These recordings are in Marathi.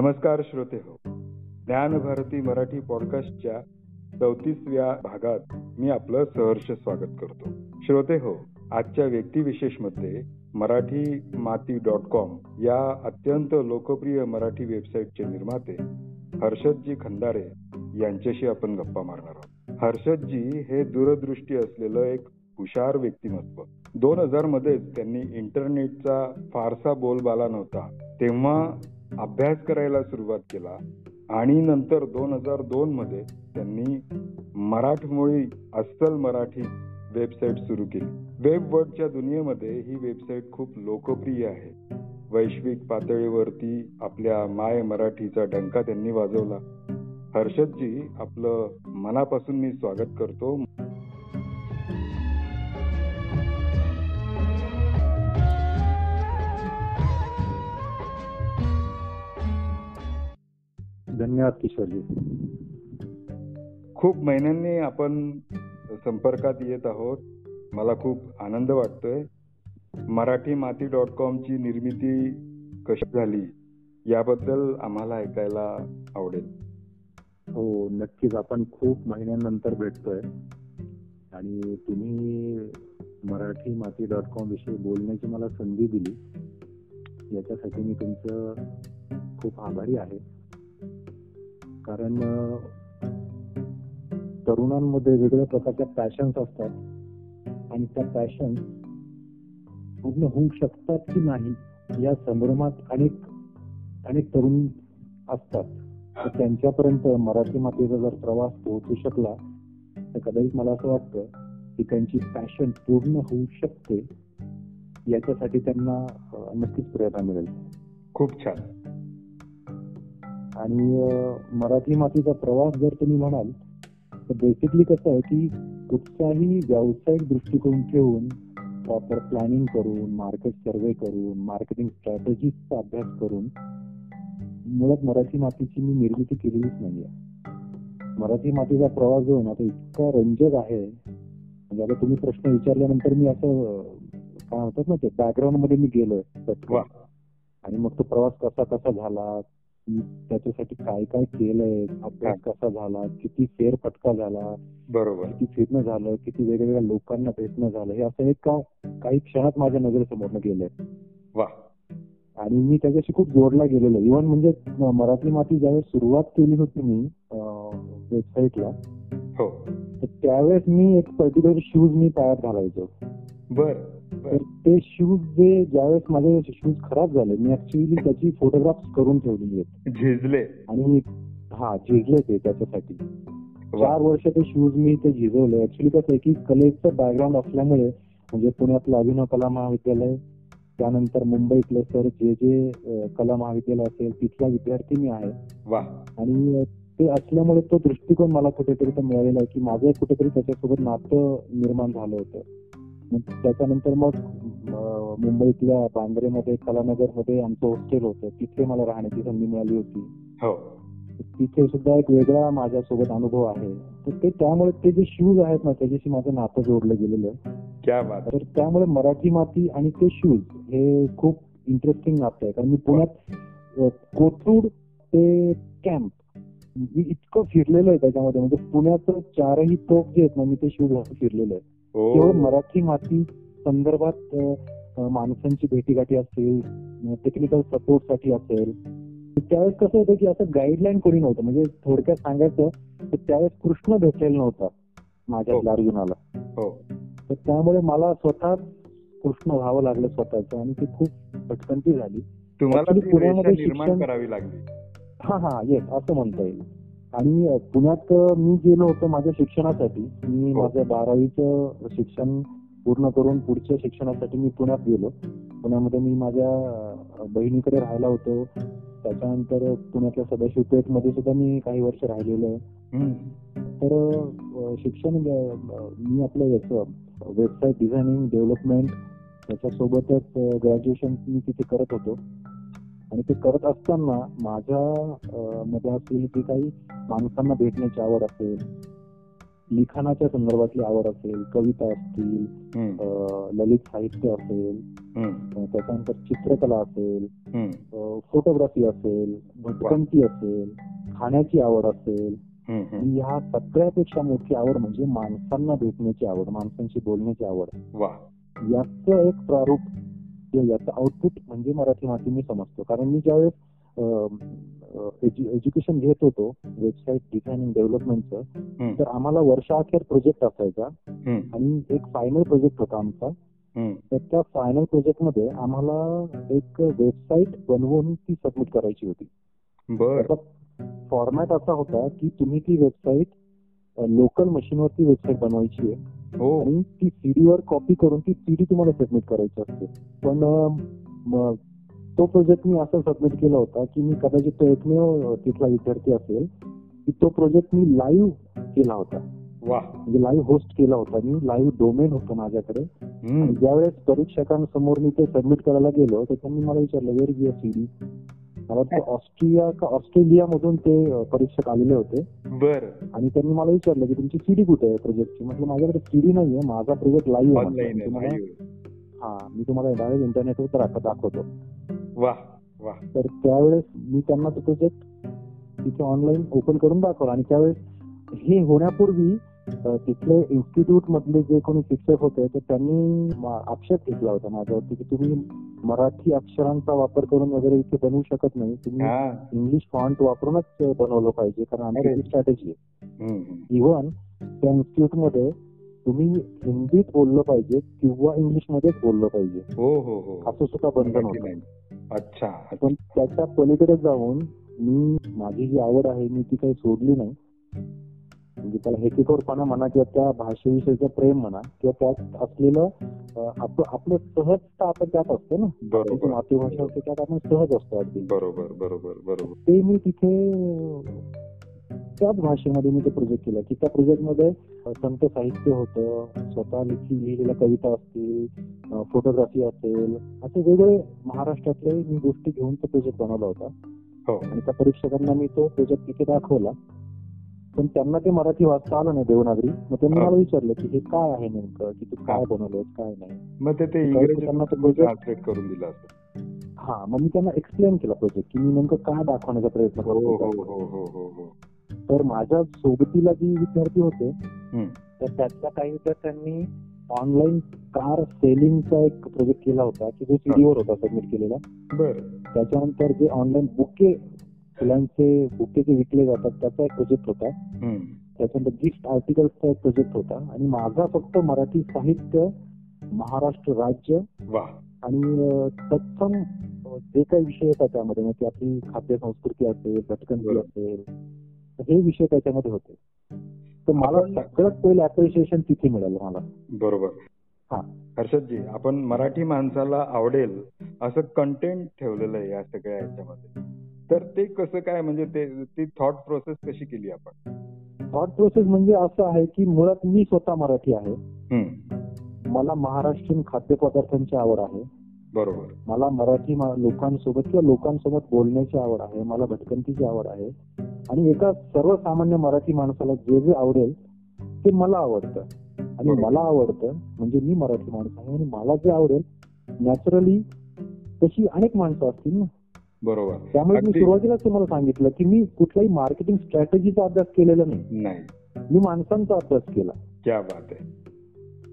नमस्कार श्रोते हो. ज्ञान भारती मराठी पॉडकास्टच्या चौतीसव्या भागात मी आपलं सहर्ष स्वागत करतो. श्रोते हो आजच्या व्यक्तिविशेषमध्ये मराठी माती डॉट कॉम या अत्यंत लोकप्रिय मराठी वेबसाईटचे निर्माते हर्षदजी खंदारे यांच्याशी आपण गप्पा मारणार आहोत. हर्षदजी हे दूरदृष्टी असलेलं एक हुशार व्यक्तिमत्व. दोन हजार मध्येच त्यांनी इंटरनेटचा फारसा बोलबाला नव्हता. तेव्हा अभ्यास करायला सुरुवात केला आणि नंतर दोन हजार दोन मध्ये त्यांनी मराठमोळी अस्सल मराठी वेबसाईट सुरू केली. वेब वर्डच्या दुनियेमध्ये ही वेबसाईट खूप लोकप्रिय आहे. वैश्विक पातळीवरती आपल्या माय मराठीचा डंका त्यांनी वाजवला. हर्षदजी आपलं मनापासून मी स्वागत करतो. धन्यवाद किशोरजी. खूप महिन्यांनी आपण संपर्कात येत आहोत. मला खूप आनंद वाटतोय. मराठी माती डॉट कॉमची निर्मिती कशी झाली याबद्दल आम्हाला ऐकायला आवडेल. हो नक्कीच. आपण खूप महिन्यानंतर भेटतोय. आणि तुम्ही मराठी माती डॉट कॉम विषयी बोलण्याची मला संधी दिली. याच्यासाठी मी तुमचं खूप आभारी आहे. कारण तरुणांमध्ये वेगवेगळ्या प्रकारच्या पॅशन्स असतात. आणि त्या पॅशन पूर्ण होऊ शकतात की नाही या संभ्रमात अनेक अनेक तरुण असतात. त्यांच्यापर्यंत मराठी मातीचा जर प्रवास पोहोचू शकला तर कदाचित मला असं वाटतं की त्यांची पॅशन पूर्ण होऊ शकते. याच्यासाठी त्यांना नक्कीच प्रेरणा मिळेल. खूप छान. आणि मराठी मातीचा प्रवास जर तुम्ही म्हणाल तर बेसिकली कसं आहे की कुठचाही व्यावसायिक दृष्टिकोन ठेवून प्रॉपर प्लॅनिंग करून मार्केट सर्वे करून मार्केटिंग स्ट्रॅटेजीचा अभ्यास करून मुळात मराठी मातीची मी निर्मिती केलेलीच नाहीये. मराठी मातीचा प्रवास जो आहे ना तो इतका रंजक आहे. म्हणजे आता तुम्ही प्रश्न विचारल्यानंतर मी असं काय म्हणतात ना ते बॅकग्राऊंडमध्ये मी गेलोय आणि मग तो प्रवास कसा कसा झाला? त्याच्यासाठी काय काय केलंय अभ्यास कसा झाला किती फेर फटका झाला बरोबर. किती फिरणं झालं किती वेगवेगळ्या लोकांना भेटणं झालं हे असं एक का काही क्षणात माझ्या नजरेसमोर गेलंय. वा. आणि मी त्याच्याशी खूप जोडला गेलेलो. इव्हन म्हणजे मराठी माती ज्यावेळेस सुरुवात केली होती मी वेबसाईटला हो. तर त्यावेळेस मी एक पर्टिक्युलर शूज मी पायात घालायचो. बर. तर ते शूज जे ज्यावेळेस माझे शूज खराब झाले मी ऍक्च्युअली त्याची फोटोग्राफ्स करून ठेवलेली आहेत. झिजले. आणि हा झिजले ते त्याच्यासाठी. चार वर्ष ते शूज मी ते झिजवले. ऍक्च्युली कसं आहे की कलेचं बॅकग्राऊंड असल्यामुळे म्हणजे पुण्यातलं अभिनव कला महाविद्यालय त्यानंतर मुंबईतलं सर जे जे कला महाविद्यालय असेल तिथला विद्यार्थी मी आहे. आणि ते असल्यामुळे तो दृष्टिकोन मला कुठेतरी तर मिळालेला आहे की माझं कुठेतरी त्याच्यासोबत नातं निर्माण झालं होतं. त्याच्यानंतर मग मुंबईतल्या बांद्रेमध्ये कलानगरमध्ये आमचं हॉस्टेल होतं. तिथे मला राहण्याची संधी मिळाली होती. हो. तिथे सुद्धा एक वेगळा माझ्यासोबत अनुभव आहे. तर ते त्यामुळे ते जे शूज आहेत ना त्याच्याशी माझं नातं जोडलं गेलेलं. आहे क्या बात. तर त्यामुळे मराठी माती आणि ते शूज हे खूप इंटरेस्टिंग नातं आहे. कारण मी पुण्यात कोथरूड ते कॅम्प मी इतकं फिरलेलो आहे त्याच्यामध्ये. म्हणजे पुण्याचं चारही टोक जे आहेत ना मी ते घालून फिरलेलो आहे. केवळ मराठी माती संदर्भात माणसांची भेटीगाठी असेल टेक्निकल सपोर्टसाठी असेल त्यावेळेस कसं होतं की असं गाईडलाईन कोणी नव्हतं. म्हणजे थोडक्यात सांगायचं तर त्यावेळेस कृष्ण भेटलेला नव्हता माझ्या अर्जुनाला. हो. तर त्यामुळे मला स्वतः कृष्ण व्हावं लागलं स्वतःच आणि ती खूप भटकंती झाली. तुम्हाला पुण्यामध्ये निर्माण करावी लागली. हा हा येस असं म्हणता येईल. आणि पुण्यात मी गेलो होतो माझ्या शिक्षणासाठी. मी माझं बारावीचं शिक्षण पूर्ण करून पुढच्या शिक्षणासाठी मी पुण्यात गेलो. पुण्यामध्ये मी माझ्या बहिणीकडे राहायला होतो. त्याच्यानंतर पुण्यातल्या सदाशिव पेठमध्ये सुद्धा मी काही वर्ष राहिलेलो आहे. तर शिक्षण मी आपलं याचं वेबसाईट डिझायनिंग डेव्हलपमेंट त्याच्यासोबतच ग्रॅज्युएशन मी तिथे करत होतो. आणि ते करत असताना माझ्या मध्ये असलेली जी काही माणसांना भेटण्याची आवड असेल लिखाणाच्या संदर्भातली आवड असेल कविता असतील ललित साहित्य असेल त्याच्यानंतर चित्रकला असेल फोटोग्राफी असेल भटकंती असेल खाण्याची आवड असेल ह्या सगळ्यापेक्षा मोठी आवड म्हणजे माणसांना भेटण्याची आवड माणसांशी बोलण्याची आवड. याचं एक प्रारूप याचं आउटपुट म्हणजे मराठी माती मी समजतो. कारण मी ज्यावेळेस एज्युकेशन घेत होतो वेबसाईट डिझायनिंग डेव्हलपमेंटचं तर आम्हाला वर्षाअखेर प्रोजेक्ट असायचा. आणि एक फायनल प्रोजेक्ट होता आमचा. तर त्या फायनल प्रोजेक्टमध्ये आम्हाला एक वेबसाईट बनवून ती सबमिट करायची होती. फॉर्मॅट असा होता की तुम्ही ती वेबसाईट लोकल मशीनवरती वेबसाईट बनवायची आहे. आणि ती सीडी वर कॉपी करून ती सीडी तुम्हाला सबमिट करायची असते. पण तो प्रोजेक्ट मी असा सबमिट केला होता की मी कदाचित तो एकमेव तिथला विद्यार्थी असेल की तो प्रोजेक्ट मी लाईव्ह केला होता. वा म्हणजे लाईव्ह होस्ट केला होता मी. लाईव्ह डोमेन होतं माझ्याकडे. ज्यावेळेस परीक्षकांसमोर मी ते सबमिट करायला गेलो तर त्यांनी मला विचारलं वेर युअर सीडी मला वाटतं ऑस्ट्रिया का ऑस्ट्रेलिया मधून ते परीक्षक आलेले होते. बर. आणि त्यांनी मला विचारलं की तुमची सीडी कुठे आहे प्रोजेक्टची? म्हटलं माझ्याकडे सीडी नाहीये माझा प्रोजेक्ट लाईव्ह आहे. हा मी तुम्हाला डायरेक्ट इंटरनेटवर तर आता दाखवतो. वा वा तर त्यावेळेस मी त्यांना तो प्रोजेक्ट तिथे ऑनलाईन ओपन करून दाखवला. आणि त्यावेळेस हे होण्यापूर्वी तिथले इन्स्टिट्यूट मधले जे कोणी शिक्षक होते तर त्यांनी आक्षेप घेतला होता माझ्यावरती की तुम्ही मराठी अक्षरांचा वापर करून वगैरे इथे बनवू शकत नाही. तुम्ही इंग्लिश फॉन्ट वापरूनच बनवलं पाहिजे कारण आमची स्ट्रॅटेजी आहे. इव्हन त्या इन्स्टिट्यूटमध्ये तुम्ही हिंदीत बोललं पाहिजे किंवा इंग्लिश मध्येच बोललं पाहिजे. हो हो हो. असं सुद्धा बंधन होतं. नाही. अच्छा. पण त्याच्या पलीकडे जाऊन मी माझी जी आवड आहे मी ती काही सोडली नाही. त्याला हेकेखोरपणा म्हणा किंवा त्या भाषेविषयीचं प्रेम म्हणा किंवा त्यात असलेलं आपलं सहजता आपण त्यात असतो ना. बरोबर. मातृभाषा असते त्यात आपण सहज असतो अगदी. बरोबर बरोबर बरोबर. ते मी तिथे त्याच भाषेमध्ये मी ते प्रोजेक्ट केलं. की त्या प्रोजेक्टमध्ये संत साहित्य होतं स्वतः लिखी लिहिलेल्या कविता असतील फोटोग्राफी असेल असे वेगवेगळे महाराष्ट्रातले मी गोष्टी घेऊन तो प्रोजेक्ट बनवला होता. हो. आणि त्या परीक्षकांना मी तो प्रोजेक्ट तिथे दाखवला. पण त्यांना ते मराठी वाचता आलं नाही देवनागरी. मग त्यांनी. मला विचारलं की हे काय आहे नेमकं? की तू काय बनवलंय काय नाही? मग ते त्यांना करून दिलं हा मग मी त्यांना एक्सप्लेन केला प्रोजेक्ट की मी नेमकं काय दाखवण्याचा प्रयत्न करतो हो हो हो तर माझ्या सोबतीला जी विद्यार्थी होते. तर त्यातल्या काही विद्यार्थ्यांनी ऑनलाईन कार सेलिंगचा एक प्रोजेक्ट केला होता की जो सीडीवर होता सबमिट केलेला. बर. त्याच्यानंतर जे ऑनलाईन बुके फुलांचे बुके जे विकले जातात त्याचा एक प्रोजेक्ट होता. त्याच्यानंतर गिफ्ट आर्टिकल्सचा एक प्रोजेक्ट होता. आणि माझा फक्त मराठी साहित्य महाराष्ट्र राज्य आणि तत्सम जे काही विषय येतात त्यामध्ये म्हणजे आपली खाद्य संस्कृती असेल भटकंती. असेल हे विषय त्याच्यामध्ये होते. तर मला सगळ्यात पहिले अप्रिशिएशन तिथे मिळालं मला. बरोबर. हा. हर्षदजी आपण मराठी माणसाला आवडेल असं कंटेंट ठेवलेलं आहे या सगळ्या ह्याच्यामध्ये तर ते कसं काय म्हणजे ते ती थॉट प्रोसेस कशी केली आपण? थॉट प्रोसेस म्हणजे असं आहे की मुळात मी स्वतः मराठी आहे. मला महाराष्ट्रीयन खाद्यपदार्थांची आवड आहे. बरोबर. मला मराठी लोकांसोबत किंवा लोकांसोबत बोलण्याची आवड आहे मला भटकंतीची आवड आहे. आणि एका सर्वसामान्य मराठी माणसाला जे जे आवडेल ते मला आवडतं. आणि. मला आवडतं म्हणजे मी मराठी माणूस आहे आणि मला जे आवडेल नॅचरली तशी अनेक माणसं असतील ना. बरोबर. त्यामुळे मी. सुरुवातीलाच तुम्हाला सांगितलं की मी कुठल्याही मार्केटिंग स्ट्रॅटेजीचा अभ्यास केलेला नाही. नाही. मी माणसांचा अभ्यास केला. क्या बात आहे.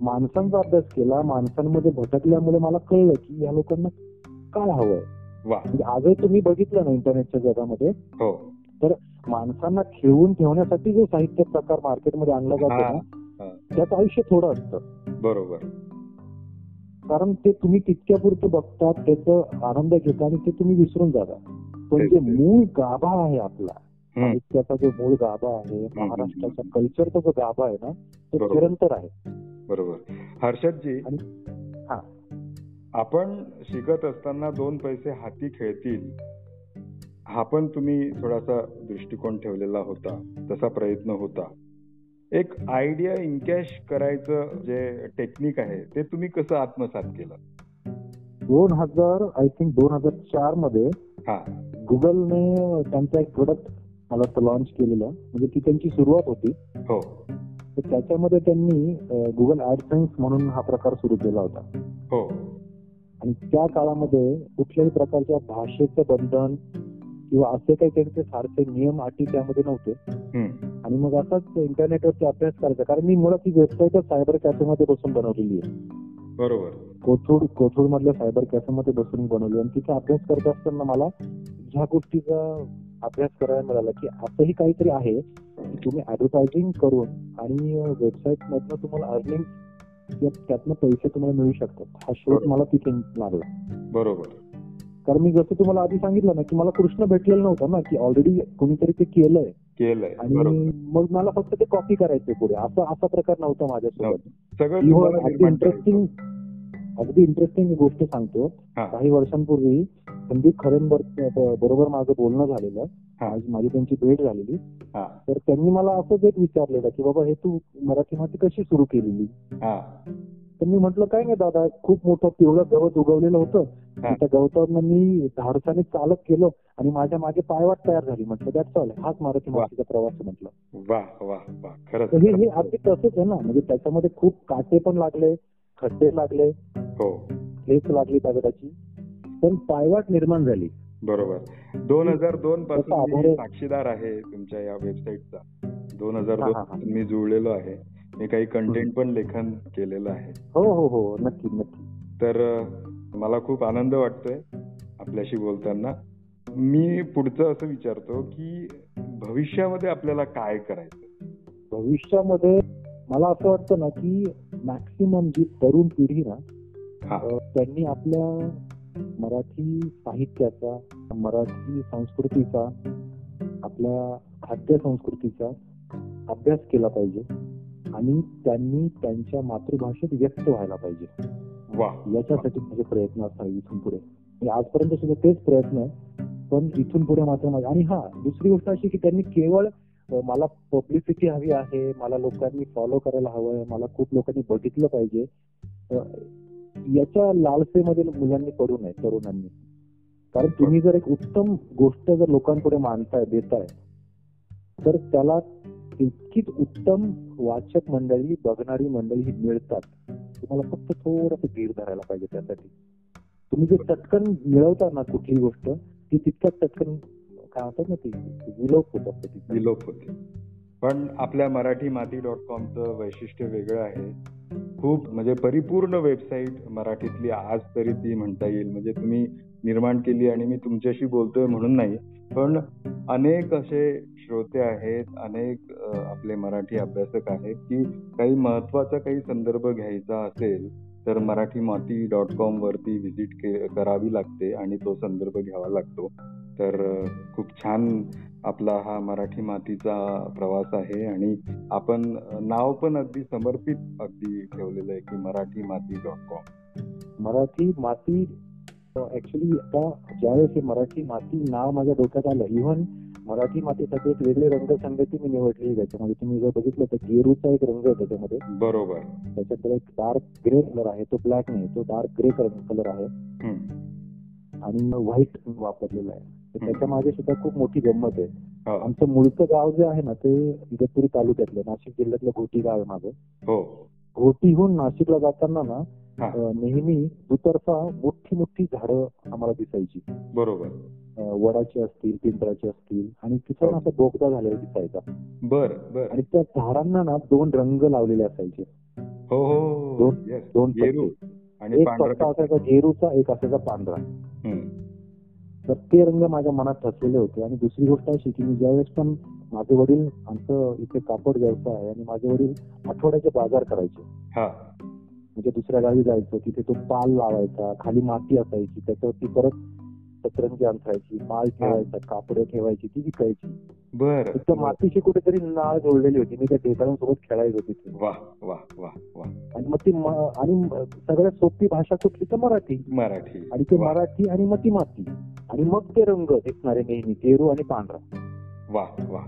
माणसांचा अभ्यास केला माणसांमध्ये भटकल्यामुळे मला कळलं की या लोकांना काय हवंय. म्हणजे आजही तुम्ही बघितलं ना इंटरनेटच्या जगामध्ये? हो. माणसांना खेळवून ठेवण्यासाठी जो साहित्य प्रकार मार्केटमध्ये आणला जातो ना. त्याचं आयुष्य थोडं असतं. बरोबर. कारण ते तुम्ही तितक्या पुरतं बघतात त्याचं आनंद घेता आणि ते तुम्ही विसरून जाता पण जे. मूळ गाभा आहे आपला. साहित्याचा जो मूळ गाभा आहे महाराष्ट्राचा कल्चरचा जो गाभा आहे ना तो. निरंतर आहे बरोबर हर्षदजी आणि हा. आपण शिकत असताना दोन पैसे हाती खेळतील हा पण तुम्ही थोडासा दृष्टिकोन ठेवलेला होता तसा प्रयत्न होता एक आयडिया इनकॅश करायचं जे टेक्निक आहे ते तुम्ही कसं आत्मसात केलं? दोन हजार आय थिंक दोन हजार चारमध्ये हा. गुगलने त्यांचा एक प्रोडक्ट मला लॉन्च केलेलं म्हणजे ती त्यांची सुरुवात होती. हो. तर त्याच्यामध्ये त्यांनी गुगल ऍडसेन्स म्हणून हा प्रकार सुरू केला होता. हो. आणि त्या काळामध्ये कुठल्याही प्रकारच्या भाषेचं बंधन किंवा असे काही त्यांचे फारसे नियम अटी त्यामध्ये नव्हते. आणि मग असाच इंटरनेटवरती अभ्यास करायचा. कारण मी मुळात ही वेबसाईटच सायबर कॅफेमध्ये बसून बनवलेली आहे. बरोबर. कोथरूड कोथरूड मधल्या सायबर कॅफेमध्ये बसून बनवली आणि तिथे अभ्यास करत असताना मला ह्या गोष्टीचा अभ्यास करायला मिळाला की असंही काहीतरी आहे की तुम्ही ऍडव्हर्टायझिंग करून आणि वेबसाईट मधनं तुम्हाला अर्निंग त्यातनं पैसे तुम्हाला मिळू शकतात. हा शोध मला तिथे लागला. बरोबर. कारण मी जसं तुम्हाला आधी सांगितलं ना की मला कृष्ण भेटलेला नव्हता ना की ऑलरेडी कोणीतरी ते केलंय. केलंय. आणि मग मला फक्त ते कॉपी करायचंय पुढे. असा असा प्रकार नव्हता माझ्यासोबत. सगळं इव्हन तुम्हाला अगदी करायचं. इंटरेस्टिंग अगदी इंटरेस्टिंग गोष्ट सांगतो. हा. काही वर्षांपूर्वी संदीप खरेंबर बरोबर माझं बोलणं झालेलं हा. माझी त्यांची भेट झालेली. तर त्यांनी मला असंच एक विचारलेलं की बाबा हे तू मराठी माती कशी सुरू केलेली? तर मी म्हटलं काय नाही दादा खूप मोठं पिवळं गवत उगवलेलं होतं. त्या गवतावरनं मी धाडसाने चालत गेलो आणि माझ्या मागे पायवाट तयार झाली. म्हटलं दॅट्स ऑल हाच मराठी. मातीचा प्रवास म्हटलं. हे हे. अगदी तसंच आहे ना. म्हणजे त्याच्यामध्ये खूप काटे पण लागले खड्डे लागले. हो. लागली कागदाची पण पायवाट निर्माण झाली. बरोबर. दोन हजार दोन पासून. साक्षीदार आहे तुमच्या या वेबसाईटचा दोन हजार दोन मी जुळलेलो आहे. मी काही कंटेंट पण लेखन केलेलं आहे. हो हो हो. नक्की नक्की. तर मला खूप आनंद वाटतोय आपल्याशी बोलताना. मी पुढचं असं विचारतो की भविष्यामध्ये आपल्याला काय करायचं? भविष्यामध्ये मला असं वाटतं ना की मॅक्सिमम जी तरुण पिढी ना त्यांनी आपल्या मराठी साहित्याचा मराठी संस्कृतीचा आपल्या खाद्य संस्कृतीचा अभ्यास केला पाहिजे आणि त्यांनी त्यांच्या मातृभाषेत व्यक्त व्हायला पाहिजे. वा. याच्यासाठी माझे प्रयत्न असतात इथून पुढे. आजपर्यंत सुद्धा तेच प्रयत्न आहे पण इथून पुढे मात्र माझे आणि हा दुसरी गोष्ट अशी की त्यांनी केवळ मला पब्लिसिटी हवी आहे मला लोकांनी फॉलो करायला हवंय मला खूप लोकांनी बघितलं पाहिजे. याच्या लालसेमध्ये मुलांनी पडू नये तरुणांनी. कारण तुम्ही जर एक उत्तम गोष्ट जर लोकांपुढे मांडताय देताय तर त्याला तितकीच उत्तम वाचक मंडळी बघणारी मंडळी ही मिळतात. तुम्हाला फक्त थोडस धीर धरायला पाहिजे त्यासाठी. तुम्ही जे चटकन मिळवता ना कुठली गोष्ट ती तितक्याच चटकन काय म्हणतात ना ती विलोप होत असते ती विलोप होते. पण आपल्या मराठी माती डॉट कॉमचं वैशिष्ट्य वेगळं आहे. खूप म्हणजे परिपूर्ण वेबसाईट मराठीतली आज तरी ती म्हणता येईल. म्हणजे तुम्ही निर्माण केली आणि मी तुमच्याशी बोलतोय म्हणून नाही पण अनेक असे श्रोते आहेत अनेक आपले मराठी अभ्यासक आहेत की काही महत्त्वाचा काही संदर्भ घ्यायचा असेल तर मराठी माती डॉट कॉमवरती व्हिजिट के करावी लागते आणि तो संदर्भ घ्यावा लागतो. तर खूप छान आपला हा मराठी मातीचा प्रवास आहे आणि आपण नाव पण अगदी समर्पित अगदी ठेवलेलं आहे की मराठी माती डॉट कॉम मराठी माती ऍक्च्युली आता ज्यावेळेस हे मराठी माती नाव माझ्या डोक्यात आलं इव्हन मराठी मातीसाठी एक वेगळी रंगसंगती मी निवडली त्याच्यामध्ये तुम्ही जर बघितलं तर गेरूचा एक रंग आहे त्याच्यामध्ये. बरोबर. त्याच्याकडे एक डार्क ग्रे कलर आहे तो ब्लॅक नाही तो डार्क ग्रे कलर आहे. आणि व्हाईट वापरलेला आहे. त्याच्यामागे सुद्धा खूप मोठी गंमत आहे. हो. आमचं मूळचं गाव जे आहे ना ते इगतपुरी तालुक्यातलं नाशिक जिल्ह्यातलं घोटी गाव आहे माझं. हो. घोटीहून नाशिकला जाताना ना नेहमी दुतर्फा मोठी मोठी झाडं आम्हाला दिसायची. बरोबर. वडाची असतील पिंपळाची असतील आणि तिथं ना असा बोगदा झालेला दिसायचा. बर बर. आणि त्या झाडांना ना दोन रंग लावलेले असायचे. हो हो, हो. दोन-. आणि एक पांढरा पट्टा असायचा गेरूचा एक असायचा पांढरा. तर ते रंग माझ्या मनात ठसलेले होते. आणि दुसरी गोष्ट अशी की मी ज्यावेळेस पण माझे वडील आमचं इथे कापड व्यवसाय आहे आणि माझे वडील आठवड्याचे बाजार करायचे. हा. म्हणजे दुसऱ्या गावी जायचं तिथे तो पाल लावायचा खाली माती असायची त्याच्यावरती परत सतरंजी अंथरायची माल ठेवायचा कापडे ठेवायची ती विकायची. बर. तर मातीशी कुठेतरी नाळ जोडलेली होती. मी त्या ढेकळांसोबत खेळायचो तिथे. वा वा वा वा आणि मग ती आणि सगळ्यात सोपी भाषा कुठली? तर मराठी. मराठी. आणि ते मराठी आणि मग ती माती. आणि मग ते रंग दिसणारे नेहमी गेरू आणि पांढरा. वा वा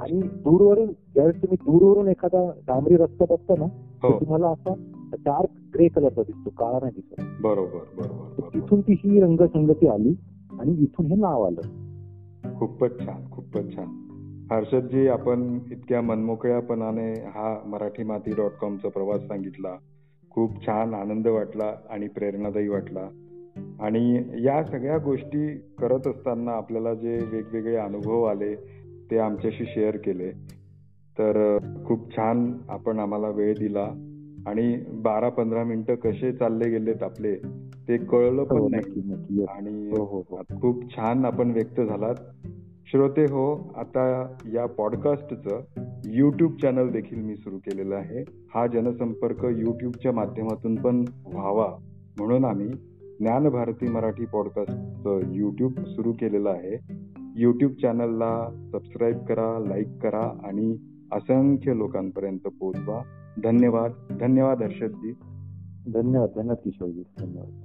आणि दूरवरून ज्यावेळेस तुम्ही दूरवरून एखादा डांबरी रस्ता बघता ना हो. तुम्हाला असा डार्क ग्रे कलरचा दिसतो काळा नाही दिसत. बरोबर बरोबर तिथून ती ही रंगसंगती आली आणि इथून हे नाव आलं. खूपच छान खूपच छान. हर्षदजी आपण इतक्या मनमोकळ्यापणाने हा मराठी माती डॉट कॉमचा प्रवास सांगितला. खूप छान आनंद वाटला आणि प्रेरणादायी वाटला. आणि या सगळ्या गोष्टी करत असताना आपल्याला जे वेगवेगळे अनुभव आले ते आमच्याशी शेअर केले. तर खूप छान आपण आम्हाला वेळ दिला. आणि बारा पंधरा मिनिटं कसे चालले गेलेत आपले ते कळलं हो पण नाही. नक्की येस. आणि हो हो हो. खूप छान आपण व्यक्त झालात. श्रोते हो आता या पॉडकास्टचं युट्यूब चॅनल देखील मी सुरू केलेलं आहे. हा जनसंपर्क युट्यूबच्या माध्यमातून पण व्हावा. म्हणून आम्ही ज्ञानभारती मराठी पॉडकास्टचं युट्यूब सुरू केलेलं आहे. युट्यूब चॅनलला सबस्क्राईब करा लाईक करा आणि असंख्य लोकांपर्यंत पोहोचवा. धन्यवाद. धन्यवाद हर्षदजी. धन्यवाद धन्यवाद किशोरजी. धन्यवाद.